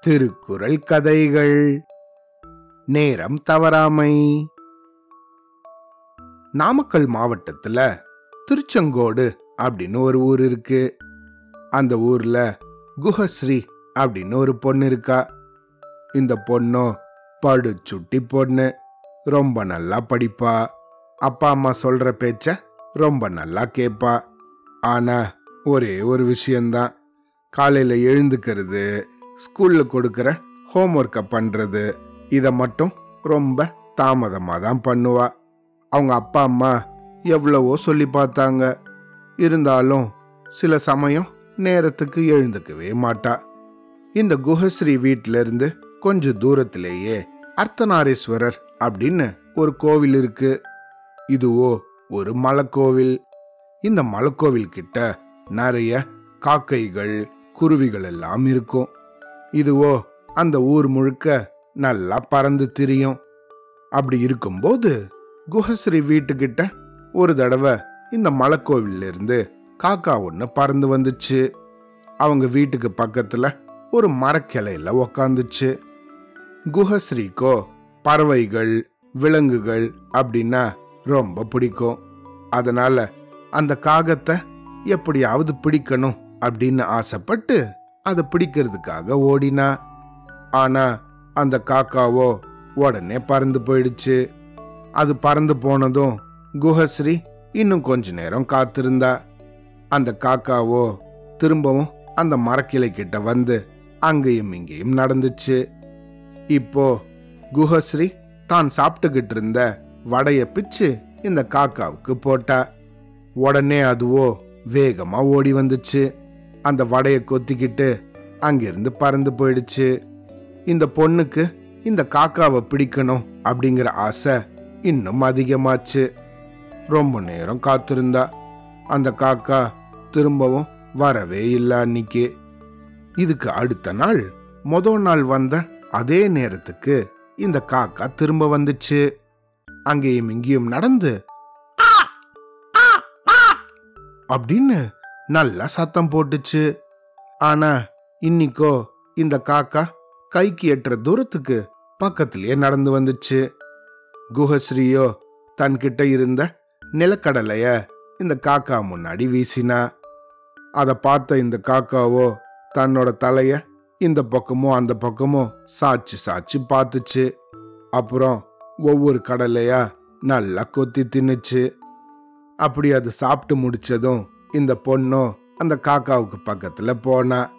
திருக்குறள் கதைகள். நேரம் தவறாமை. நாமக்கல் மாவட்டத்துல திருச்செங்கோடு அப்படின்னு ஒரு ஊர் இருக்கு. அந்த ஊர்ல குஹஸ்ரீ அப்படின்னு ஒரு பொண்ணு இருக்கா. இந்த பொண்ணும் படுச்சுட்டி பொண்ணு ரொம்ப நல்லா படிப்பா. அப்பா அம்மா சொல்ற பேச்ச ரொம்ப நல்லா கேட்பா ஆனா ஒரே ஒரு விஷயம்தான். காலையில் எழுந்துக்கிறது ஸ்கூலில் கொடுக்குற ஹோம் ஹோம்ஒர்க்கை பண்ணுறது இதை மட்டும் ரொம்ப தாமதமாக தான் பண்ணுவா. அவங்க அப்பா அம்மா எவ்வளவோ சொல்லி பார்த்தாங்க. இருந்தாலும் சில சமயம் நேரத்துக்கு எழுந்துக்கவே மாட்டா. இந்த குஹஸ்ரீ வீட்டிலிருந்து கொஞ்ச தூரத்திலேயே அர்த்தநாரீஸ்வரர் அப்படின்னு ஒரு கோவில் இருக்கு. இதுவோ ஒரு மலைக்கோவில். இந்த மலைக்கோவில் கிட்ட நிறைய காக்கைகள் குருவிகள் எல்லாம் இருக்கும். இதுவோ அந்த ஊர் முழுக்க நல்லா பறந்து திரியும். அப்படி இருக்கும்போது குஹஸ்ரீ வீட்டுக்கிட்ட ஒரு தடவை இந்த மலைக்கோவிலிருந்து காக்கா ஒன்று பறந்து வந்துச்சு. அவங்க வீட்டுக்கு பக்கத்துல ஒரு மரக்கிளையில உக்காந்துச்சு. குஹஸ்ரீக்கோ பறவைகள் விலங்குகள் அப்படின்னா ரொம்ப பிடிக்கும். அதனால அந்த காகத்தை எப்படியாவது பிடிக்கணும் அப்படின்னு ஆசைப்பட்டு அதை பிடிக்கிறதுக்காக ஓடினா. ஆனா அந்த காக்காவோ உடனே பறந்து போயிடுச்சு. அது பறந்து போனதும் குஹஸ்ரீ இன்னும் கொஞ்ச நேரம் காத்திருந்தா. அந்த காக்காவோ திரும்பவும் அந்த மரக்கிளை கிட்ட வந்து அங்கேயும் இங்கேயும் நடந்துச்சு. இப்போ குஹஸ்ரீ தான் சாப்பிட்டுக்கிட்டு இருந்த வடைய பிச்சு இந்த காக்காவுக்கு போட்டா. உடனே அதுவோ வேகமா ஓடி வந்துச்சு. அந்த வடையை கொத்திக்கிட்டு அங்கிருந்து பறந்து போயிடுச்சு. இந்த பொண்ணுக்கு இந்த காக்காவை பிடிக்கணும் அப்படிங்கிற ஆசை இன்னும் அதிகமாச்சு. ரொம்ப நேரம் காத்திருந்தா அந்த காக்கா திரும்பவும் வரவே இல்லை அன்னைக்கு. இதுக்கு அடுத்த நாள் மொத நாள் வந்த அதே நேரத்துக்கு இந்த காக்கா திரும்ப வந்துச்சு. அங்கேயும் இங்கேயும் நடந்து அப்படின்னு நல்லா சத்தம் போட்டுச்சு. ஆனா இன்னிக்கோ இந்த காக்கா கைக்கு எட்டுற தூரத்துக்கு பக்கத்திலேயே நடந்து வந்துச்சு. குஹஸ்ரீயோ தன்கிட்ட இருந்த நிலக்கடலைய இந்த காக்கா முன்னாடி வீசினா. அதை பார்த்த இந்த காக்காவோ தன்னோட தலைய இந்த பக்கமும் அந்த பக்கமும் சாச்சு சாச்சு பார்த்துச்சு. அப்புறம் ஒவ்வொரு கடலையா நல்லா கொத்தி தின்னுச்சு. அப்படி அது சாப்பிட்டு முடிச்சதும் இந்த பொண்ணும் அந்த காக்காவுக்கு பக்கத்துல போனா.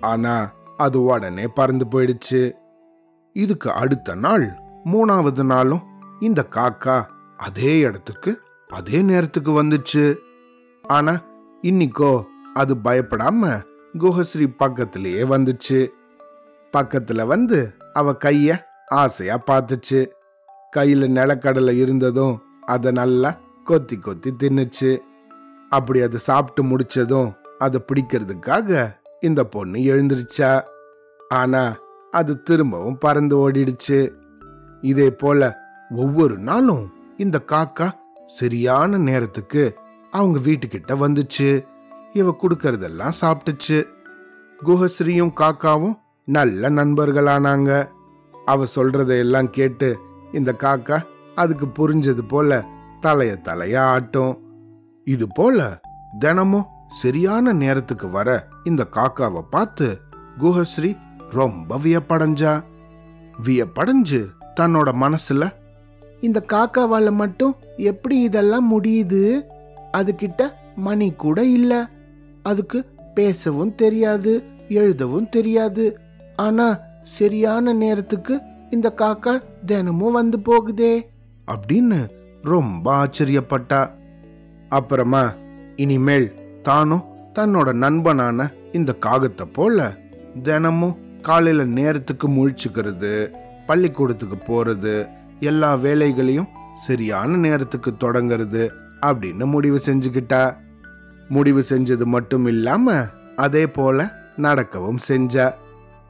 ஆனா அது உடனே பறந்து போயிடுச்சு. இதுக்கு அடுத்த நாள் மூணாவது நாளும் இந்த காக்கா அதே இடத்துக்கு அதே நேரத்துக்கு வந்துச்சு. ஆனா இன்னிக்கோ அது பயப்படாம குஹஸ்ரீ பக்கத்திலேயே வந்துச்சு. பக்கத்துல வந்து அவ கைய ஆசையா பார்த்துச்சு. கையில நிலக்கடலை இருந்ததும் அதை நல்லா கொத்தி கொத்தி தின்னுச்சு. அப்படி அது சாப்பிட்டு முடிச்சதும் அதை பிடிக்கிறதுக்காக இந்த பொண்ணு எழுந்திருச்சா? ஆனா அது திரும்பவும் பறந்து ஓடிடுச்சு. இதே போல ஒவ்வொரு நாளும் இந்த காக்கா சரியான நேரத்துக்கு அவங்க வீட்டுக்கிட்ட வந்துச்சு. இவ கொடுக்கறதெல்லாம் சாப்பிட்டுச்சு. குஹஸ்ரீயும் காக்காவும் நல்ல நண்பர்களானாங்க. அவ சொல்றதையெல்லாம் கேட்டு இந்த காக்கா அதுக்கு புரிஞ்சது போல தலைய தலைய ஆட்டும். இது போல தினமும் சரியான நேரத்துக்கு வர இந்த காக்காவை பார்த்து குஹஸ்ரீ ரொம்ப வியப்படைஞ்சா. வியப்படைஞ்சு தன்னோட மனசுல இந்த காக்காவால மட்டும் எப்படி இதெல்லாம் முடியுது? அதுகிட்ட மணி கூட இல்ல. அதுக்கு பேசவும் தெரியாது எழுதவும் தெரியாது. ஆனா சரியான நேரத்துக்கு இந்த காக்கா தினமும் வந்து போகுதே. அப்படின்னு ரொம்ப ஆச்சரியப்பட்டா. அப்புறமா இனிமேல் தானும் தன்னோட நண்பனான இந்த காகத்தை போல தினமும் காலையில நேரத்துக்கு முழிச்சுக்கிறது பள்ளிக்கூடத்துக்கு போறது எல்லா வேலைகளையும் சரியான நேரத்துக்கு தொடங்குறது அப்படின்னு முடிவு செஞ்சுக்கிட்டா. முடிவு செஞ்சது மட்டும் இல்லாம அதே போல நடக்கவும் செஞ்சா.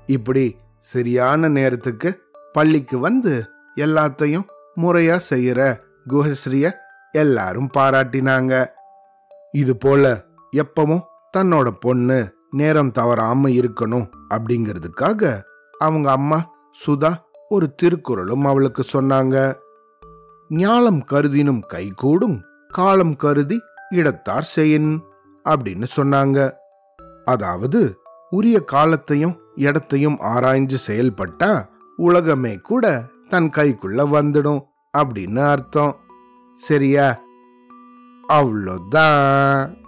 இப்படி சரியான நேரத்துக்கு பள்ளிக்கு வந்து எல்லாத்தையும் முறையா செய்யற குஹஸ்ரீய எல்லாரும் பாராட்டினாங்க. இது போல எப்பவும் தன்னோட பொண்ணு நேரம் தவறாம இருக்கணும் அப்படிங்கிறதுக்காக அவங்க அம்மா சுதா ஒரு திருக்குறளும் அவளுக்கு சொன்னாங்க. ஞாலம் கருதினும் கைகூடும் காலம் கருதி இடத்தார் செய்யின் அப்படின்னு சொன்னாங்க. அதாவது உரிய காலத்தையும் இடத்தையும் ஆராய்ஞ்சு செயல்பட்டா உலகமே கூட தன் கைக்குள்ள வந்துடும் அப்படின்னு அர்த்தம். sería Avlodá.